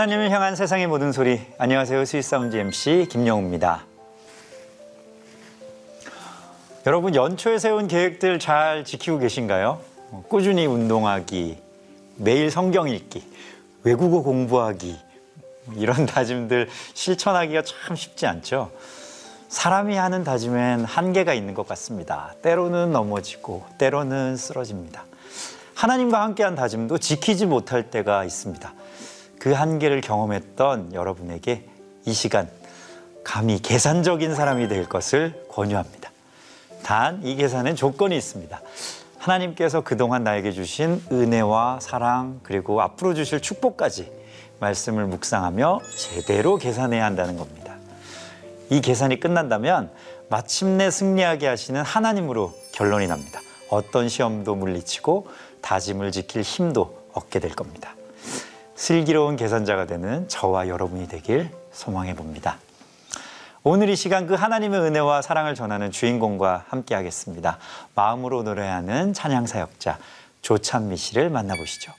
하나님을 향한 세상의 모든 소리. 안녕하세요. 스윗사운드 MC 김영우입니다. 여러분 연초에 세운 계획들 잘 지키고 계신가요? 어, 꾸준히 운동하기, 매일 성경 읽기, 외국어 공부하기 이런 다짐들 실천하기가 참 쉽지 않죠. 사람이 하는 다짐엔 한계가 있는 것 같습니다. 때로는 넘어지고 때로는 쓰러집니다. 하나님과 함께한 다짐도 지키지 못할 때가 있습니다. 그 한계를 경험했던 여러분에게 이 시간 감히 계산적인 사람이 될 것을 권유합니다. 단 이 계산엔 조건이 있습니다. 하나님께서 그동안 나에게 주신 은혜와 사랑 그리고 앞으로 주실 축복까지 말씀을 묵상하며 제대로 계산해야 한다는 겁니다. 이 계산이 끝난다면 마침내 승리하게 하시는 하나님으로 결론이 납니다. 어떤 시험도 물리치고 다짐을 지킬 힘도 얻게 될 겁니다. 슬기로운 계산자가 되는 저와 여러분이 되길 소망해 봅니다. 오늘 이 시간 그 하나님의 은혜와 사랑을 전하는 주인공과 함께 하겠습니다. 마음으로 노래하는 찬양 사역자 조찬미 씨를 만나보시죠.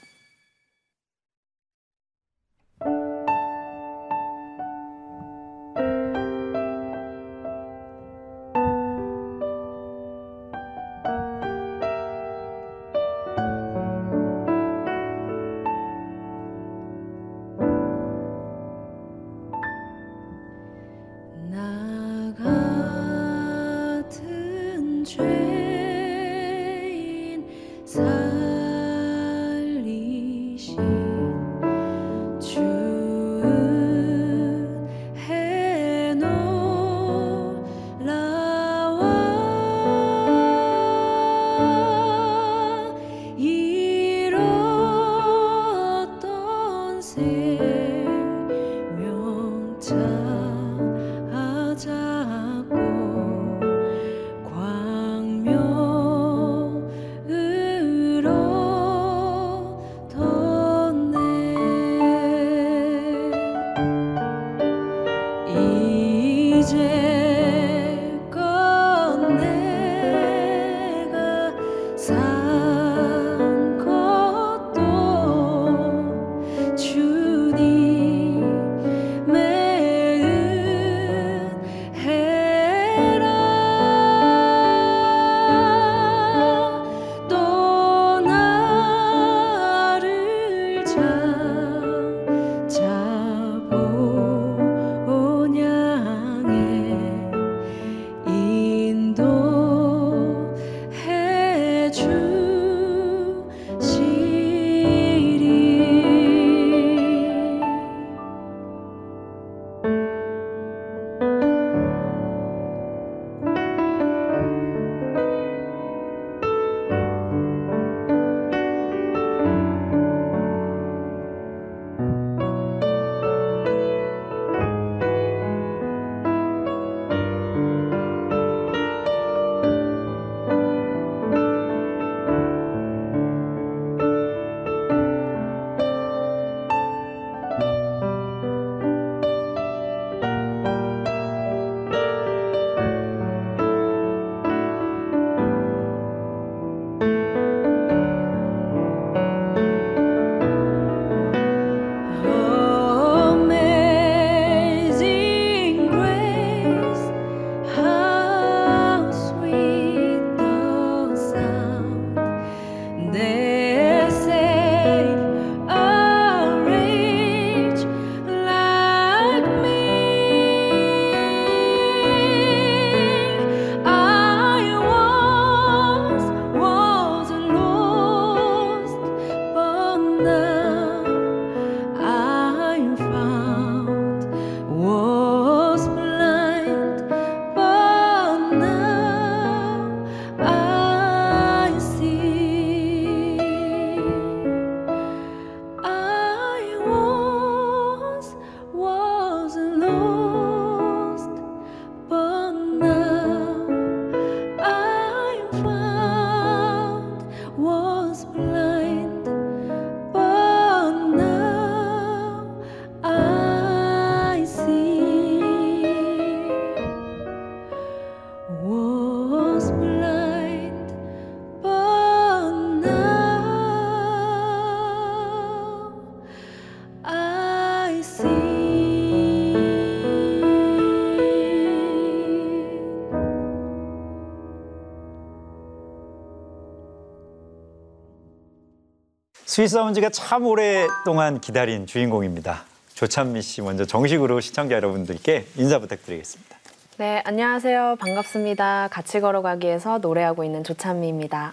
스위스 사운즈가 참 오랫동안 기다린 주인공입니다. 조찬미 씨 먼저 정식으로 시청자 여러분들께 인사 부탁드리겠습니다. 네, 안녕하세요. 반갑습니다. 같이 걸어가기에서 노래하고 있는 조찬미입니다.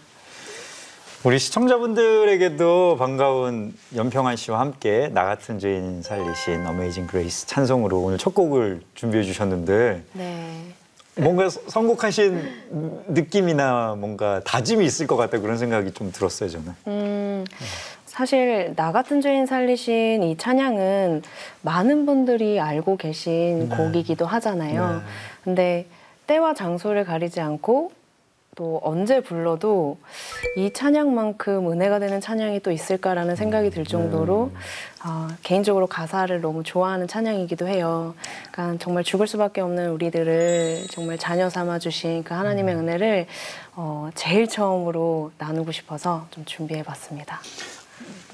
우리 시청자분들에게도 반가운 연평한 씨와 함께 나 같은 죄인 살리신 Amazing Grace 찬송으로 오늘 첫 곡을 준비해 주셨는데 네. 뭔가 서- 선곡하신 느낌이나 뭔가 다짐이 있을 것 같다 그런 생각이 좀 들었어요 저는. 음, 사실 나 같은 죄인 살리신 이 찬양은 많은 분들이 알고 계신 네. 곡이기도 하잖아요. 네. 근데 때와 장소를 가리지 않고 또 언제 불러도 이 찬양만큼 은혜가 되는 찬양이 또 있을까라는 생각이 들 정도로 아, 개인적으로 가사를 너무 좋아하는 찬양이기도 해요. 그러니까 정말 죽을 수밖에 없는 우리들을 정말 자녀 삼아 주신 그 하나님의 은혜를 어, 제일 처음으로 나누고 싶어서 좀 준비해 봤습니다.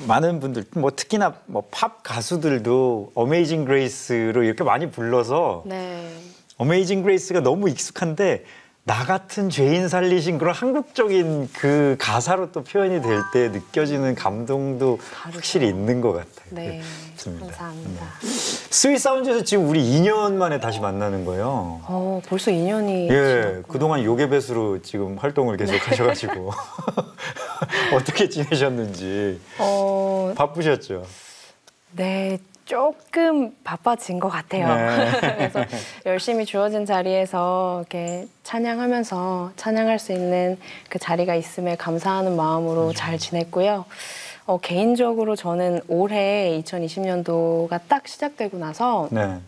많은 분들 뭐 특히나 뭐 팝 가수들도 Amazing Grace로 이렇게 많이 불러서 네. Amazing Grace가 너무 익숙한데 나 같은 죄인 살리신 그런 한국적인 그 가사로 또 표현이 될 때 느껴지는 감동도 다르죠. 확실히 있는 것 같아요. 네. 좋습니다. 감사합니다. Sweet Sound에서 지금 우리 2년 만에 다시 만나는 거예요. 어, 벌써 2년이 예, 그동안 요괴 배수로 지금 활동을 계속 하셔가지고 어떻게 지내셨는지 어, 바쁘셨죠? 네, 조금 바빠진 것 같아요. 네. 그래서 열심히 주어진 자리에서 이렇게 찬양하면서 찬양할 수 있는 그 자리가 있음에 감사하는 마음으로 잘 지냈고요. 어, 개인적으로 저는 올해 2020년도가 딱 시작되고 나서 네.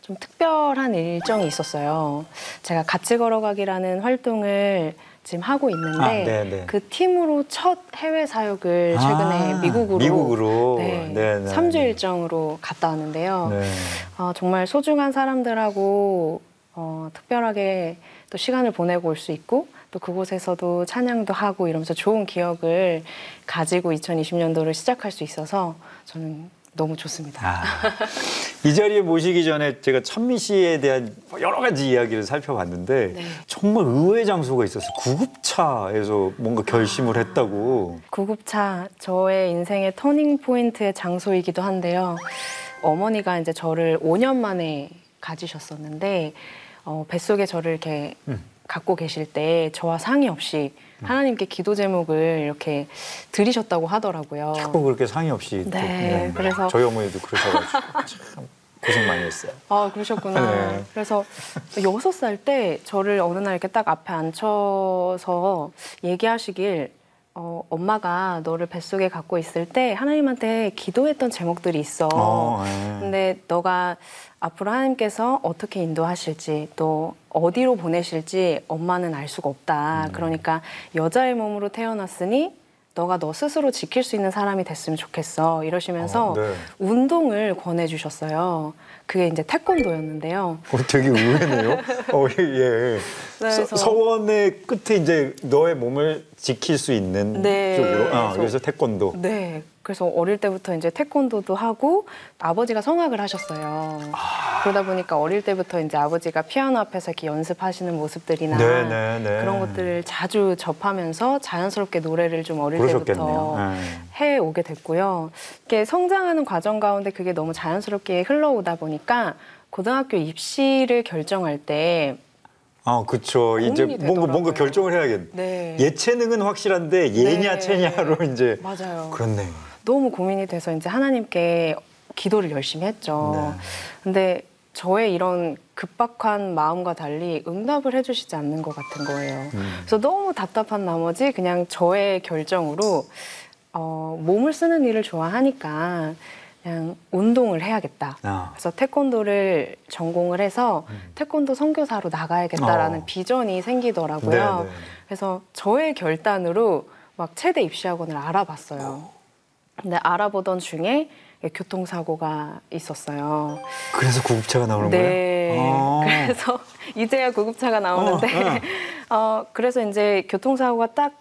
좀 특별한 일정이 있었어요. 제가 같이 걸어가기라는 활동을 지금 하고 있는데 아, 네, 네. 그 팀으로 첫 해외 사역을 최근에 아, 미국으로 미국으로. 네, 네, 네, 3주 네. 일정으로 갔다 왔는데요. 네. 어, 정말 소중한 사람들하고 어, 특별하게 또 시간을 보내고 올 수 있고 또 그곳에서도 찬양도 하고 이러면서 좋은 기억을 가지고 2020년도를 시작할 수 있어서 저는 너무 좋습니다. 아, 이 자리에 모시기 전에 제가 찬미 씨에 대한 여러 가지 이야기를 살펴봤는데 네. 정말 의외의 장소가 있었어요. 구급차에서 뭔가 결심을 했다고. 구급차 저의 인생의 turning point의 장소이기도 한데요. 어머니가 이제 저를 5년 만에 가지셨었는데 어, 뱃속에 저를 이렇게 음. 갖고 계실 때 저와 상의 없이 하나님께 기도 제목을 이렇게 드리셨다고 하더라고요. 자꾸 그렇게 상의 없이. 또, 네, 그래서- 저희 어머니도 그러셔가지고 참 고생 많이 했어요. 아 그러셨구나. 네. 그래서 여섯 살 때 저를 어느 날 이렇게 딱 앞에 앉혀서 얘기하시길 어, 엄마가 너를 뱃속에 갖고 있을 때 하나님한테 기도했던 제목들이 있어. 어, 네. 근데 너가 앞으로 하나님께서 어떻게 인도하실지 또 어디로 보내실지 엄마는 알 수가 없다. 그러니까 여자의 몸으로 태어났으니 너가 너 스스로 지킬 수 있는 사람이 됐으면 좋겠어. 이러시면서 어, 네. 운동을 권해주셨어요. 그게 이제 태권도였는데요. 어, 되게 의외네요. 어, 예, 예. 네, 서, 서원의 끝에 이제 너의 몸을 지킬 수 있는 네, 쪽으로. 아, 그래서- 그래서 태권도. 네. 그래서 어릴 때부터 이제 태권도도 하고 아버지가 성악을 하셨어요. 아. 그러다 보니까 어릴 때부터 이제 아버지가 피아노 앞에서 이렇게 연습하시는 모습들이나 네, 네, 네. 그런 것들을 자주 접하면서 자연스럽게 노래를 좀 어릴 그러셨겠네요. 때부터 네. 해 오게 됐고요. 이렇게 성장하는 과정 가운데 그게 너무 자연스럽게 흘러오다 보니까 고등학교 입시를 결정할 때 아, 그쵸. 이제 뭔가, 뭔가. 결정을 해야겠네. 네. 예체능은 확실한데 예냐 네. 체냐로 이제 맞아요. 그렇네. 너무 고민이 돼서 이제 하나님께 기도를 열심히 했죠. 네. 근데 저의 이런 급박한 마음과 달리 응답을 해주시지 않는 것 같은 거예요. 음. 그래서 너무 답답한 나머지 그냥 저의 결정으로 어, 몸을 쓰는 일을 좋아하니까 그냥 운동을 해야겠다. 아. 그래서 태권도를 전공을 해서 태권도 선교사로 나가야겠다라는 음. 어. 비전이 생기더라고요. 네, 네. 그래서 저의 결단으로 막 최대 입시 학원을 알아봤어요. 근데 알아보던 중에 교통사고가 있었어요. 그래서 구급차가 나오는 네. 거예요? 아. 그래서 이제야 구급차가 나오는데, 어, 그래서 이제 교통사고가 딱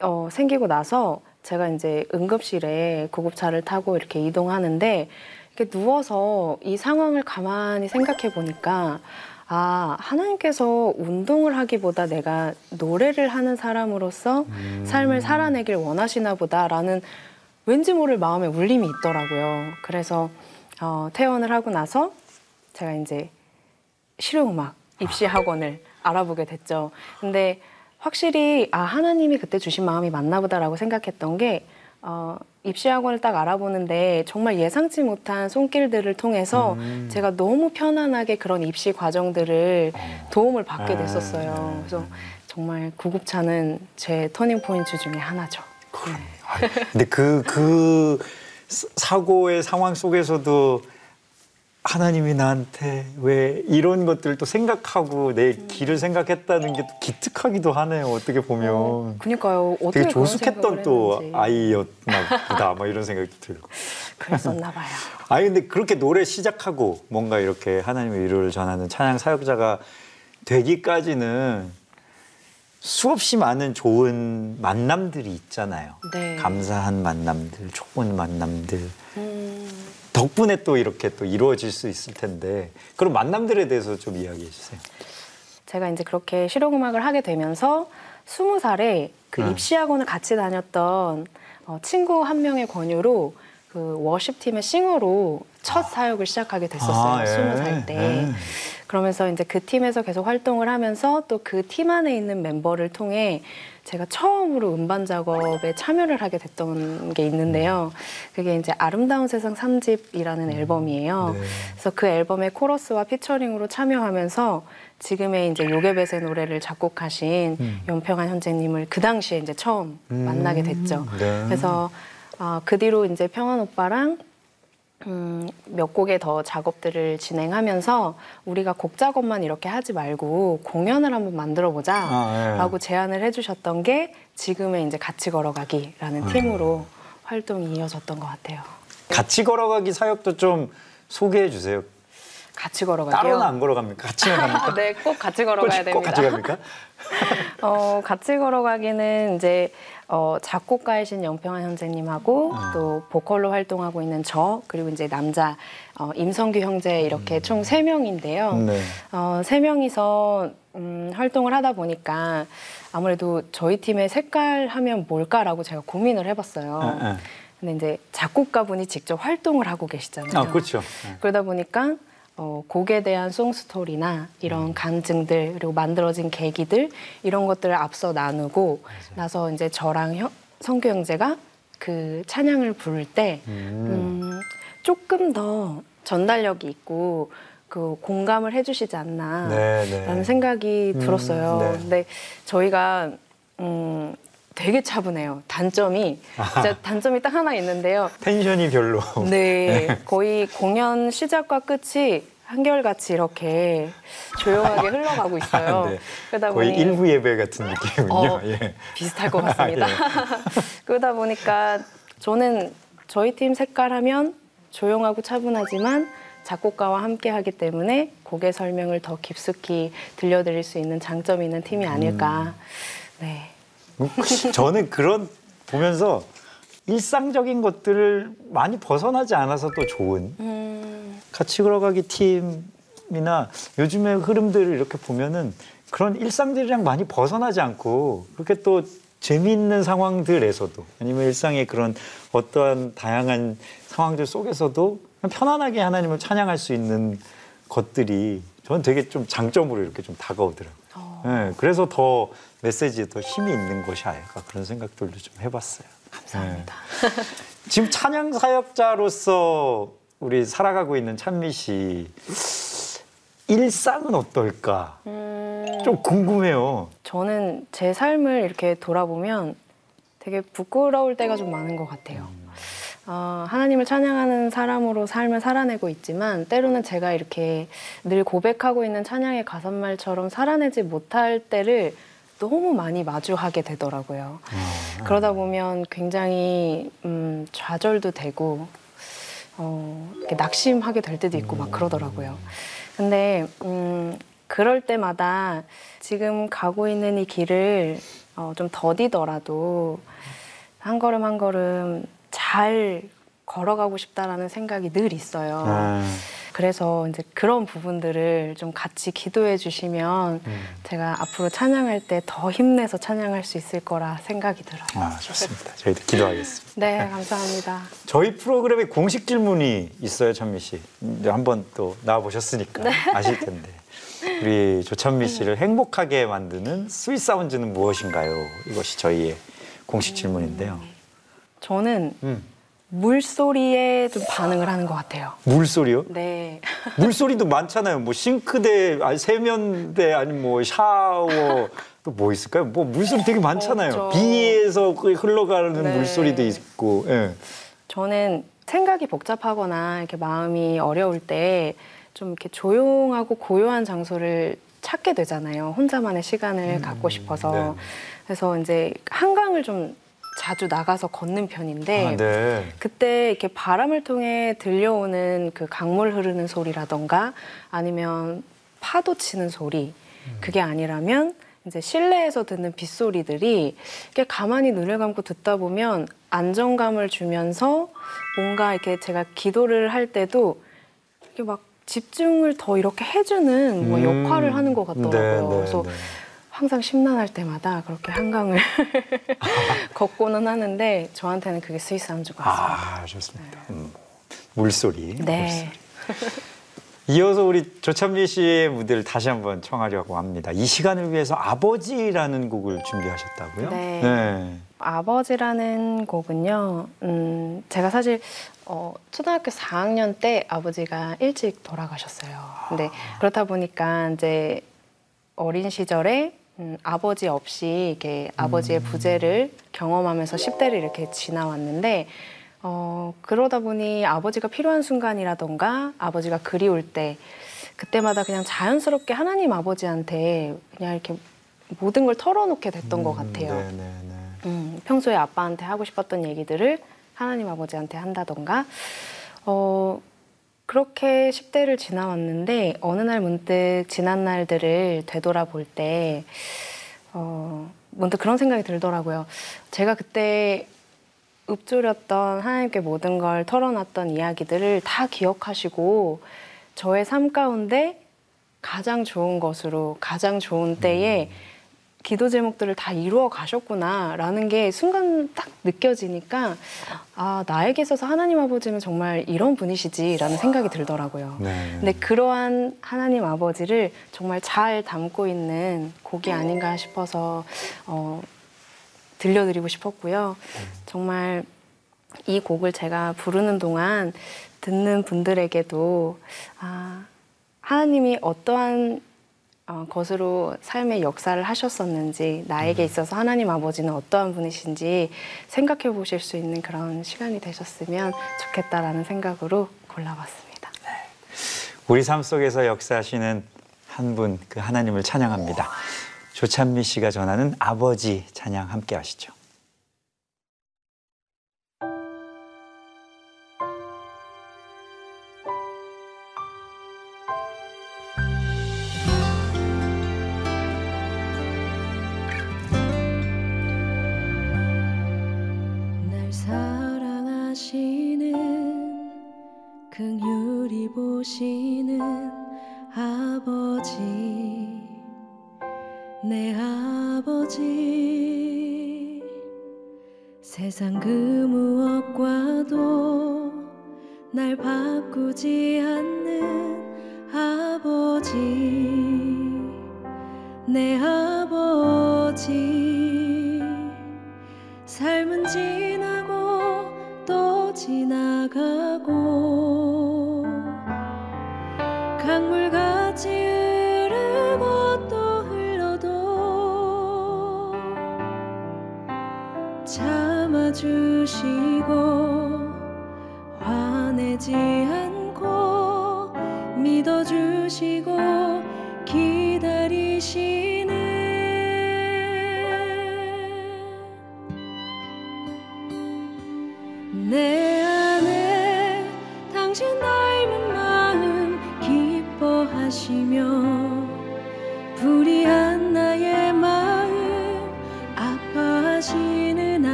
어, 생기고 나서 제가 이제 응급실에 구급차를 타고 이렇게 이동하는데 이렇게 누워서 이 상황을 가만히 생각해 보니까 아, 하나님께서 운동을 하기보다 내가 노래를 하는 사람으로서 음. 삶을 살아내길 원하시나 보다라는 왠지 모를 마음의 울림이 있더라고요. 그래서 어, 퇴원을 하고 나서 제가 이제 실용음악 입시 학원을 알아보게 됐죠. 근데 확실히 아 하나님이 그때 주신 마음이 맞나 보다라고 생각했던 게 어, 입시 학원을 딱 알아보는데 정말 예상치 못한 손길들을 통해서 음. 제가 너무 편안하게 그런 입시 과정들을 도움을 받게 아, 됐었어요. 그래서 정말 구급차는 제 터닝 포인트 중에 하나죠. 네. 아, 근데 그, 그 사고의 상황 속에서도 하나님이 나한테 왜 이런 것들을 또 생각하고 내 길을 생각했다는 게또 기특하기도 하네요. 어떻게 보면. 그니까요. 어떻게 되게 조숙했던 또. 아이였나 보다. 막 이런 생각도 들고. 그랬었나 봐요. 아니 근데 그렇게 노래 시작하고 뭔가 이렇게 하나님의 위로를 전하는 찬양 사역자가 되기까지는 수없이 많은 좋은 만남들이 있잖아요. 네. 감사한 만남들, 좋은 만남들 음, 덕분에 또 이렇게 또 이루어질 수 있을 텐데 그런 만남들에 대해서 좀 이야기해 주세요. 제가 이제 그렇게 실용음악을 하게 되면서 스무 살에 그 음. 입시학원을 같이 다녔던 어, 친구 한 명의 권유로 그 워십팀의 싱어로 첫 사역을 시작하게 됐었어요. 아, 예. 스무 살 때. 예. 그러면서 이제 그 팀에서 계속 활동을 하면서 또 그 팀 안에 있는 멤버를 통해 제가 처음으로 음반 작업에 참여를 하게 됐던 게 있는데요. 그게 이제 아름다운 세상 3집이라는 앨범이에요. 네. 그래서 그 앨범의 코러스와 피처링으로 참여하면서 지금의 이제 요괴벳의 노래를 작곡하신 음. 연평한 현재님을 그 당시에 이제 처음 음, 만나게 됐죠. 네. 그래서 어, 그 뒤로 이제 평안 오빠랑 음, 몇 곡의 더 작업들을 진행하면서 우리가 곡 작업만 이렇게 하지 말고 공연을 한번 만들어 보자 아, 예. 라고 제안을 해주셨던 게 지금의 이제 같이 걸어가기라는 음. 팀으로 활동이 이어졌던 것 같아요. 같이 걸어가기 사역도 좀 소개해 주세요. 같이 걸어가기요. 따로는 안 걸어갑니까? 같이만 갑니까? 네, 꼭 같이 걸어가야 꼭 됩니다. 같이 갑니까? 어, 같이 걸어가기는 이제 어, 작곡가이신 영평한 현재님하고 음. 또 보컬로 활동하고 있는 저 그리고 이제 남자 어, 임성규 형제 이렇게 총세 명인데요. 음. 네. 어, 세 명이서 음, 활동을 하다 보니까 아무래도 저희 팀의 색깔 하면 뭘까라고 제가 고민을 해봤어요. 예, 예. 근데 이제 작곡가분이 직접 활동을 하고 계시잖아요. 아 그렇죠. 예. 그러다 보니까 어, 곡에 대한 송스토리나 이런 감증들 그리고 만들어진 계기들 이런 것들을 앞서 나누고 나서 이제 저랑 형, 성규 형제가 그 찬양을 부를 때 음. 음, 조금 더 전달력이 있고 그 공감을 해주시지 않나 네, 네. 라는 생각이 음, 들었어요. 네. 근데 저희가 음, 되게 차분해요. 단점이 진짜 단점이 딱 하나 있는데요. 텐션이 별로. 네, 거의 공연 시작과 끝이 한결같이 이렇게 조용하게 흘러가고 있어요. 네. 그러다 거의 보니 일부 예배 같은 느낌이군요. 어, 예. 비슷할 것 같습니다. 예. 그러다 보니까 저는 저희 팀 색깔 하면 조용하고 차분하지만 작곡가와 함께 하기 때문에 곡의 설명을 더 깊숙이 들려드릴 수 있는 장점이 있는 팀이 아닐까. 네. 저는 그런 보면서 일상적인 것들을 많이 벗어나지 않아서 또 좋은. 음, 같이 걸어가기 팀이나 요즘의 흐름들을 이렇게 보면은 그런 일상들이랑 많이 벗어나지 않고 그렇게 또 재미있는 상황들에서도 아니면 일상의 그런 어떠한 다양한 상황들 속에서도 편안하게 하나님을 찬양할 수 있는 것들이 저는 되게 좀 장점으로 이렇게 좀 다가오더라고요. 어, 네, 그래서 더 메시지에 더 힘이 있는 것이 아닐까 그런 생각들도 좀 해봤어요. 감사합니다. 네. 지금 찬양 사역자로서 우리 살아가고 있는 찬미 씨 일상은 어떨까? 음, 좀 궁금해요. 저는 제 삶을 이렇게 돌아보면 되게 부끄러울 때가 좀 많은 것 같아요. 어, 하나님을 찬양하는 사람으로 삶을 살아내고 있지만 때로는 제가 이렇게 늘 고백하고 있는 찬양의 가사말처럼 살아내지 못할 때를 너무 많이 마주하게 되더라고요. 그러다 보면 굉장히 음, 좌절도 되고 어, 낙심하게 될 때도 있고 막 그러더라고요. 근데 음, 그럴 때마다 지금 가고 있는 이 길을 어, 좀 더디더라도 한 걸음 한 걸음 잘 걸어가고 싶다라는 생각이 늘 있어요. 아, 그래서 이제 그런 부분들을 좀 같이 기도해 주시면 음. 제가 앞으로 찬양할 때 더 힘내서 찬양할 수 있을 거라 생각이 들어요. 아, 좋습니다. 저희도 기도하겠습니다. 네, 감사합니다. 저희 프로그램에 공식 질문이 있어요, 찬미 씨. 이제 한번 또 나와 보셨으니까 아실 텐데. 우리 조찬미 씨를 행복하게 만드는 Sweet Sound는 무엇인가요? 이것이 저희의 공식 질문인데요. 저는 음. 물소리에 좀 반응을 하는 것 같아요. 물소리요? 네. 물소리도 많잖아요. 뭐 싱크대, 아니 세면대, 아니 뭐 샤워 또 뭐 있을까요? 뭐 물소리 되게 많잖아요. 비에서 그 흘러가는 네. 물소리도 있고. 예. 저는 생각이 복잡하거나 이렇게 마음이 어려울 때 좀 이렇게 조용하고 고요한 장소를 찾게 되잖아요. 혼자만의 시간을 갖고 싶어서. 네. 그래서 이제 한강을 좀 자주 나가서 걷는 편인데 아, 네. 그때 이렇게 바람을 통해 들려오는 그 강물 흐르는 소리라던가 아니면 파도 치는 소리 그게 아니라면 이제 실내에서 듣는 빗소리들이 이렇게 가만히 눈을 감고 듣다 보면 안정감을 주면서 뭔가 이렇게 제가 기도를 할 때도 이렇게 막 집중을 더 이렇게 해주는 뭐 음. 역할을 하는 것 같더라고요. 네, 네, 그래서 네. 항상 심란할 때마다 그렇게 한강을 걷고는 하는데 저한테는 그게 스위스 같습니다. 아, 좋습니다. 음. 물소리. 네. 이어서 우리 조찬미 씨의 무대를 다시 한번 청하려고 합니다. 이 시간을 위해서 아버지라는 곡을 준비하셨다고요? 네. 네. 아버지라는 곡은요, 음, 제가 사실 어, 초등학교 4학년 때 아버지가 일찍 돌아가셨어요. 근데 그렇다 보니까 이제 어린 시절에 음, 아버지 없이 이렇게 아버지의 부재를 경험하면서 10대를 이렇게 지나왔는데 어, 그러다 보니 아버지가 필요한 순간이라던가 아버지가 그리울 때 그때마다 그냥 자연스럽게 하나님 아버지한테 그냥 이렇게 모든 걸 털어놓게 됐던 것 같아요. 네, 네, 네. 음, 평소에 아빠한테 하고 싶었던 얘기들을 하나님 아버지한테 한다던가 어, 그렇게 10대를 지나왔는데 어느 날 문득 지난 날들을 되돌아볼 때 어, 문득 그런 생각이 들더라고요. 제가 그때 읊조렸던 하나님께 모든 걸 털어놨던 이야기들을 다 기억하시고 저의 삶 가운데 가장 좋은 것으로 가장 좋은 때에 기도 제목들을 다 이루어 가셨구나라는 게 순간 딱 느껴지니까 아 나에게 있어서 하나님 아버지는 정말 이런 분이시지라는 생각이 들더라고요. 네. 근데 그러한 하나님 아버지를 정말 잘 담고 있는 곡이 아닌가 싶어서 어, 들려드리고 싶었고요. 정말 이 곡을 제가 부르는 동안 듣는 분들에게도 아, 하나님이 어떠한 어, 것으로 삶의 역사를 하셨었는지 나에게 있어서 하나님 아버지는 어떠한 분이신지 생각해 보실 수 있는 그런 시간이 되셨으면 좋겠다라는 생각으로 골라봤습니다. 우리 삶 속에서 역사하시는 한 분 그 하나님을 찬양합니다. 조찬미 씨가 전하는 아버지 찬양 함께 하시죠.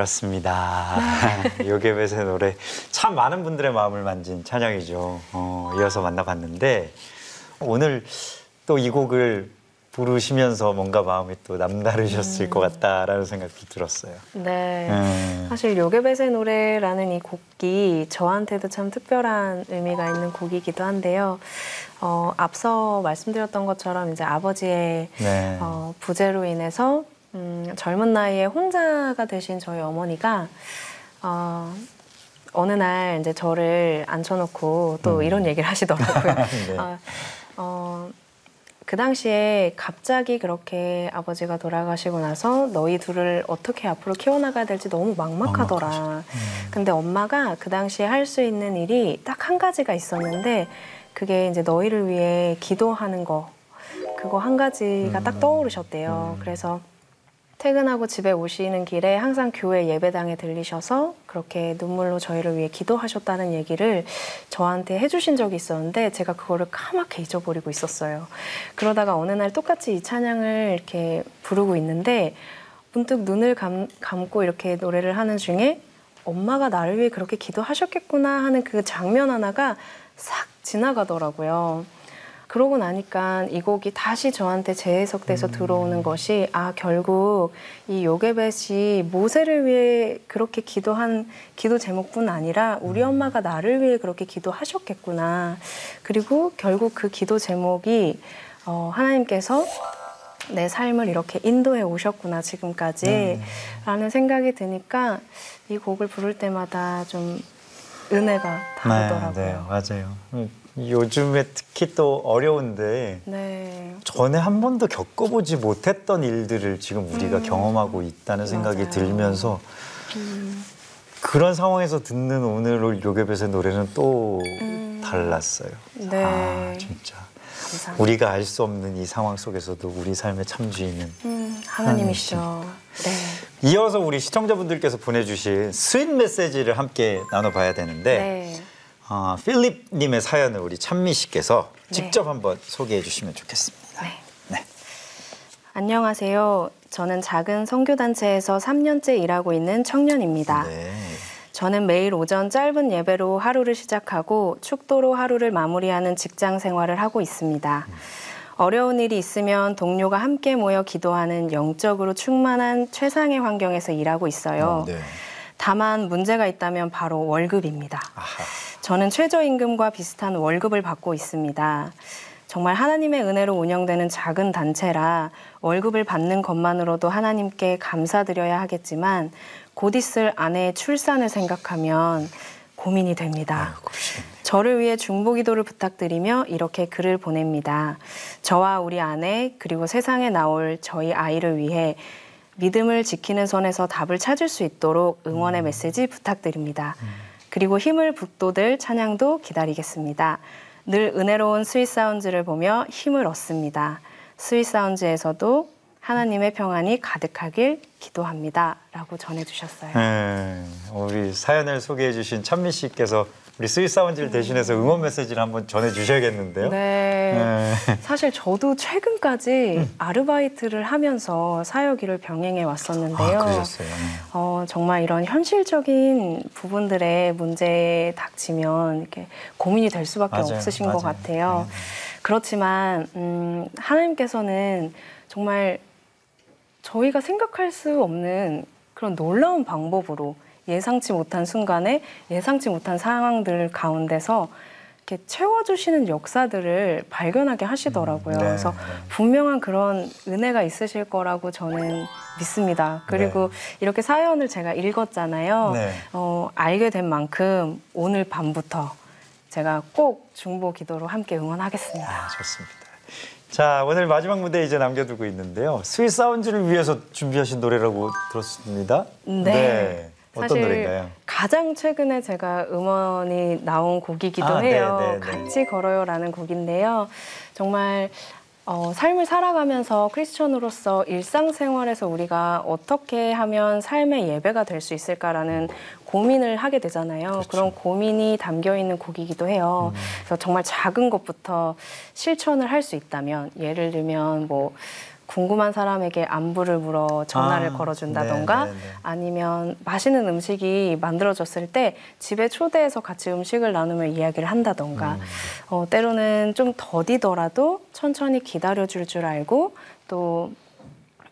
들었습니다. 요괴벳의 노래 참 많은 분들의 마음을 만진 찬양이죠. 어, 이어서 만나봤는데 오늘 또 이 곡을 부르시면서 뭔가 마음이 또 남다르셨을 것 같다라는 생각도 들었어요. 네. 음. 사실 요괴벳의 노래라는 이 곡이 저한테도 참 특별한 의미가 있는 곡이기도 한데요. 어, 앞서 말씀드렸던 것처럼 이제 아버지의 네. 어, 부재로 인해서 음, 젊은 나이에 혼자가 되신 저희 어머니가 어, 어느 날 이제 저를 앉혀놓고 또 음. 이런 얘기를 하시더라고요. 네. 어, 어, 그 당시에 갑자기 그렇게 아버지가 돌아가시고 나서 너희 둘을 어떻게 앞으로 키워나가야 될지 너무 막막하더라. 막막하죠. 음. 근데 엄마가 그 당시에 할 수 있는 일이 딱 한 가지가 있었는데 그게 이제 너희를 위해 기도하는 거. 그거 한 가지가 딱 음. 떠오르셨대요. 음. 그래서 퇴근하고 집에 오시는 길에 항상 교회 예배당에 들리셔서 그렇게 눈물로 저희를 위해 기도하셨다는 얘기를 저한테 해주신 적이 있었는데 제가 그거를 까맣게 잊어버리고 있었어요. 그러다가 어느 날 똑같이 이 찬양을 이렇게 부르고 있는데 문득 눈을 감, 감고 이렇게 노래를 하는 중에 엄마가 나를 위해 그렇게 기도하셨겠구나 하는 그 장면 하나가 싹 지나가더라고요. 그러고 나니까 이 곡이 다시 저한테 재해석돼서 들어오는 것이 아 결국 이 요게벳이 모세를 위해 그렇게 기도한 기도 제목뿐 아니라 우리 엄마가 나를 위해 그렇게 기도하셨겠구나 그리고 결국 그 기도 제목이 어, 하나님께서 내 삶을 이렇게 인도해 오셨구나 지금까지 네. 라는 생각이 드니까 이 곡을 부를 때마다 좀 은혜가 다르더라고요. 네, 네, 맞아요. 음, 요즘에 특히 또 어려운데 네. 전에 한 번도 겪어보지 못했던 일들을 지금 우리가 음. 경험하고 있다는 생각이 맞아요. 들면서 음, 그런 상황에서 듣는 오늘 요괴벳의 노래는 또 음. 달랐어요. 네. 아, 진짜. 감사합니다. 우리가 알 수 없는 이 상황 속에서도 우리 삶의 참주인은 음, 하나님이시죠. 네. 이어서 우리 시청자분들께서 보내주신 Sweet 메시지를 함께 나눠봐야 되는데 네. 어, 필립님의 사연을 우리 찬미 씨께서 네. 직접 한번 소개해 주시면 좋겠습니다. 네. 네. 안녕하세요. 저는 작은 선교단체에서 3년째 일하고 있는 청년입니다. 네. 저는 매일 오전 짧은 예배로 하루를 시작하고 축도로 하루를 마무리하는 직장 생활을 하고 있습니다. 어려운 일이 있으면 동료가 함께 모여 기도하는 영적으로 충만한 최상의 환경에서 일하고 있어요. 어, 네. 다만 문제가 있다면 바로 월급입니다. 아하. 저는 최저임금과 비슷한 월급을 받고 있습니다. 정말 하나님의 은혜로 운영되는 작은 단체라 월급을 받는 것만으로도 하나님께 감사드려야 하겠지만 곧 있을 아내의 출산을 생각하면 고민이 됩니다. 아이고, 씨. 저를 위해 중보 기도를 부탁드리며 이렇게 글을 보냅니다. 저와 우리 아내 그리고 세상에 나올 저희 아이를 위해 믿음을 지키는 선에서 답을 찾을 수 있도록 응원의 메시지 부탁드립니다. 그리고 힘을 북돋을 찬양도 기다리겠습니다. 늘 은혜로운 스윗 사운즈를 보며 힘을 얻습니다. 스윗 사운즈에서도 하나님의 평안이 가득하길 기도합니다. 라고 전해주셨어요. 네. 우리 사연을 소개해 주신 찬미 씨께서 우리 스윗 사운지를 대신해서 응원 메시지를 한번 전해 주셔야겠는데요. 네. 네. 사실 저도 최근까지 아르바이트를 하면서 사역 일을 병행해 왔었는데요. 아, 그러셨어요. 어, 정말 이런 현실적인 부분들의 문제에 닥치면 이렇게 고민이 될 수밖에 맞아요, 없으신 맞아요. 것 같아요. 네. 그렇지만 음, 하나님께서는 정말 저희가 생각할 수 없는 그런 놀라운 방법으로 예상치 못한 순간에 예상치 못한 상황들 가운데서 이렇게 채워주시는 역사들을 발견하게 하시더라고요. 음, 네, 그래서 네. 분명한 그런 은혜가 있으실 거라고 저는 믿습니다. 그리고 이렇게 사연을 제가 읽었잖아요. 네. 어, 알게 된 만큼 오늘 밤부터 제가 꼭 중보 기도로 함께 응원하겠습니다. 아, 좋습니다. 자, 오늘 마지막 무대 이제 남겨두고 있는데요. 스윗 사운즈를 위해서 준비하신 노래라고 들었습니다. 네. 사실 노래인가요? 가장 최근에 제가 음원이 나온 곡이기도 아, 네, 해요. 네, 네. 같이 걸어요라는 곡인데요. 정말 어, 삶을 살아가면서 크리스천으로서 일상생활에서 우리가 어떻게 하면 삶의 예배가 될 수 있을까라는 고민을 하게 되잖아요. 그런 고민이 담겨 있는 곡이기도 해요. 그래서 정말 작은 것부터 실천을 할 수 있다면 예를 들면 뭐 궁금한 사람에게 안부를 물어 전화를 아, 걸어준다던가 네, 네, 네. 아니면 맛있는 음식이 만들어졌을 때 집에 초대해서 같이 음식을 나누며 이야기를 한다던가 음. 어, 때로는 좀 더디더라도 천천히 기다려줄 줄 알고 또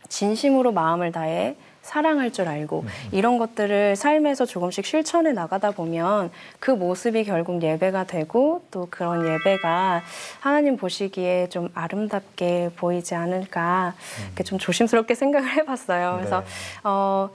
진심으로 마음을 다해 사랑할 줄 알고 이런 것들을 삶에서 조금씩 실천해 나가다 보면 그 모습이 결국 예배가 되고 또 그런 예배가 하나님 보시기에 좀 아름답게 보이지 않을까 이렇게 좀 조심스럽게 생각을 해봤어요. 그래서 네. 어,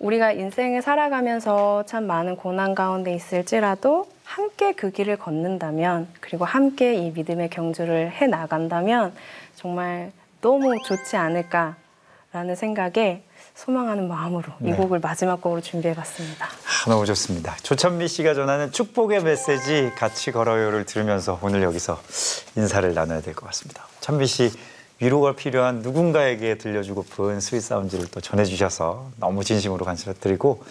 우리가 인생을 살아가면서 참 많은 고난 가운데 있을지라도 함께 그 길을 걷는다면 그리고 함께 이 믿음의 경주를 해 나간다면 정말 너무 좋지 않을까라는 생각에 소망하는 마음으로 이 네. 곡을 마지막 곡으로 준비해 봤습니다. 아, 너무 좋습니다. 조찬미 씨가 전하는 축복의 메시지 같이 걸어요를 들으면서 오늘 여기서 인사를 나눠야 될 것 같습니다. 찬미 씨 위로가 필요한 누군가에게 들려주고픈 Sweet Sound를 또 전해주셔서 너무 진심으로 감사드리고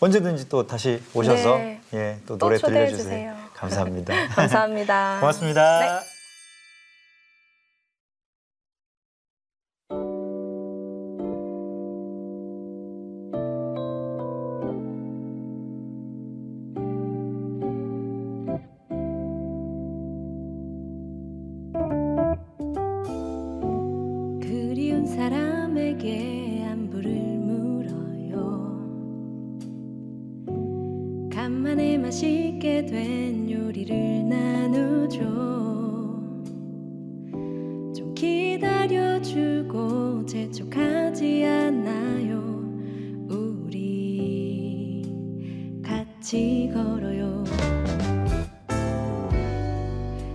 언제든지 또 다시 오셔서 네. 예, 또또 노래 들려주세요. 주세요. 감사합니다. 감사합니다. 고맙습니다. 네. 간만에 맛있게 된 요리를 나누죠. 좀 기다려주고 재촉하지 않나요? 우리 같이 걸어요.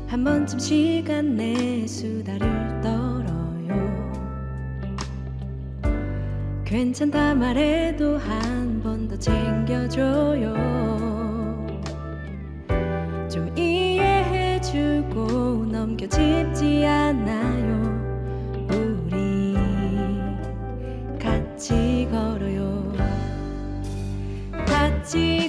한 번쯤 시간 내 수다를 괜찮다 말해도 한 번 더 챙겨줘요. 좀 이해해주고 넘겨짚지 않아요. 우리 같이 걸어요. 같이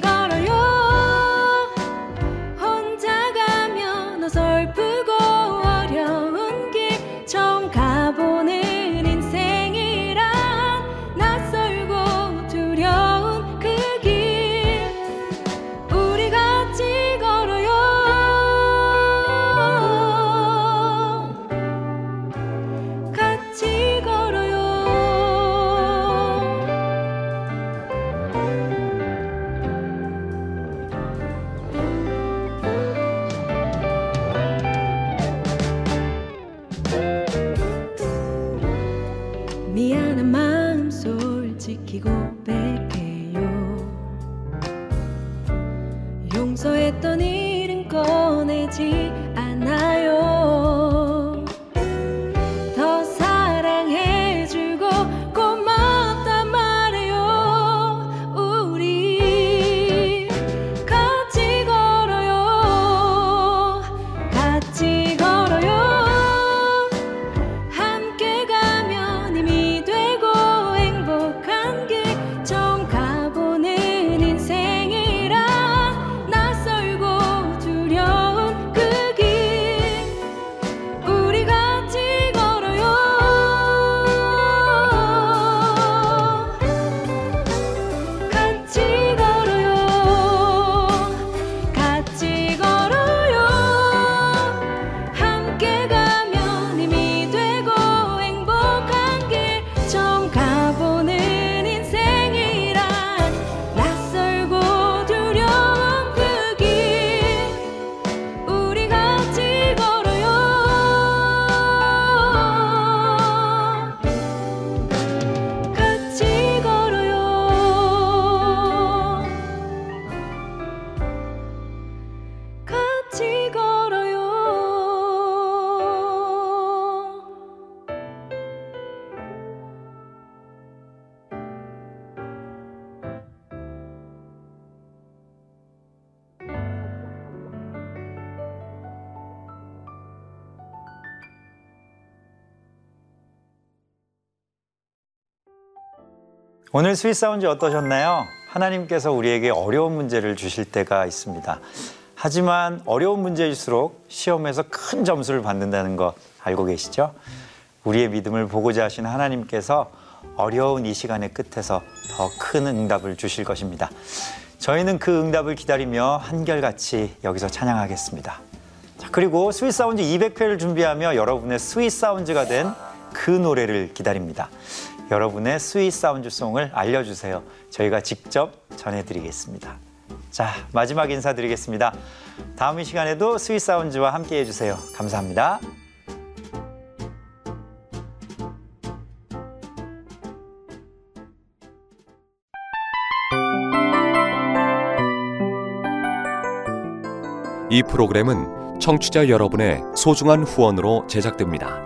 오늘 Sweet Sound 어떠셨나요? 하나님께서 우리에게 어려운 문제를 주실 때가 있습니다. 하지만 어려운 문제일수록 시험에서 큰 점수를 받는다는 거 알고 계시죠? 우리의 믿음을 보고자 하신 하나님께서 어려운 이 시간의 끝에서 더 큰 응답을 주실 것입니다. 저희는 그 응답을 기다리며 한결같이 여기서 찬양하겠습니다. 자, 그리고 Sweet Sound 200회를 준비하며 여러분의 Sweet Sound가 된 그 노래를 기다립니다. 여러분의 Sweet Sound Song을 알려주세요. 저희가 직접 전해드리겠습니다. 자, 마지막 인사드리겠습니다. 다음 이 시간에도 Sweet Sound와 함께 해주세요. 감사합니다. 이 프로그램은 청취자 여러분의 소중한 후원으로 제작됩니다.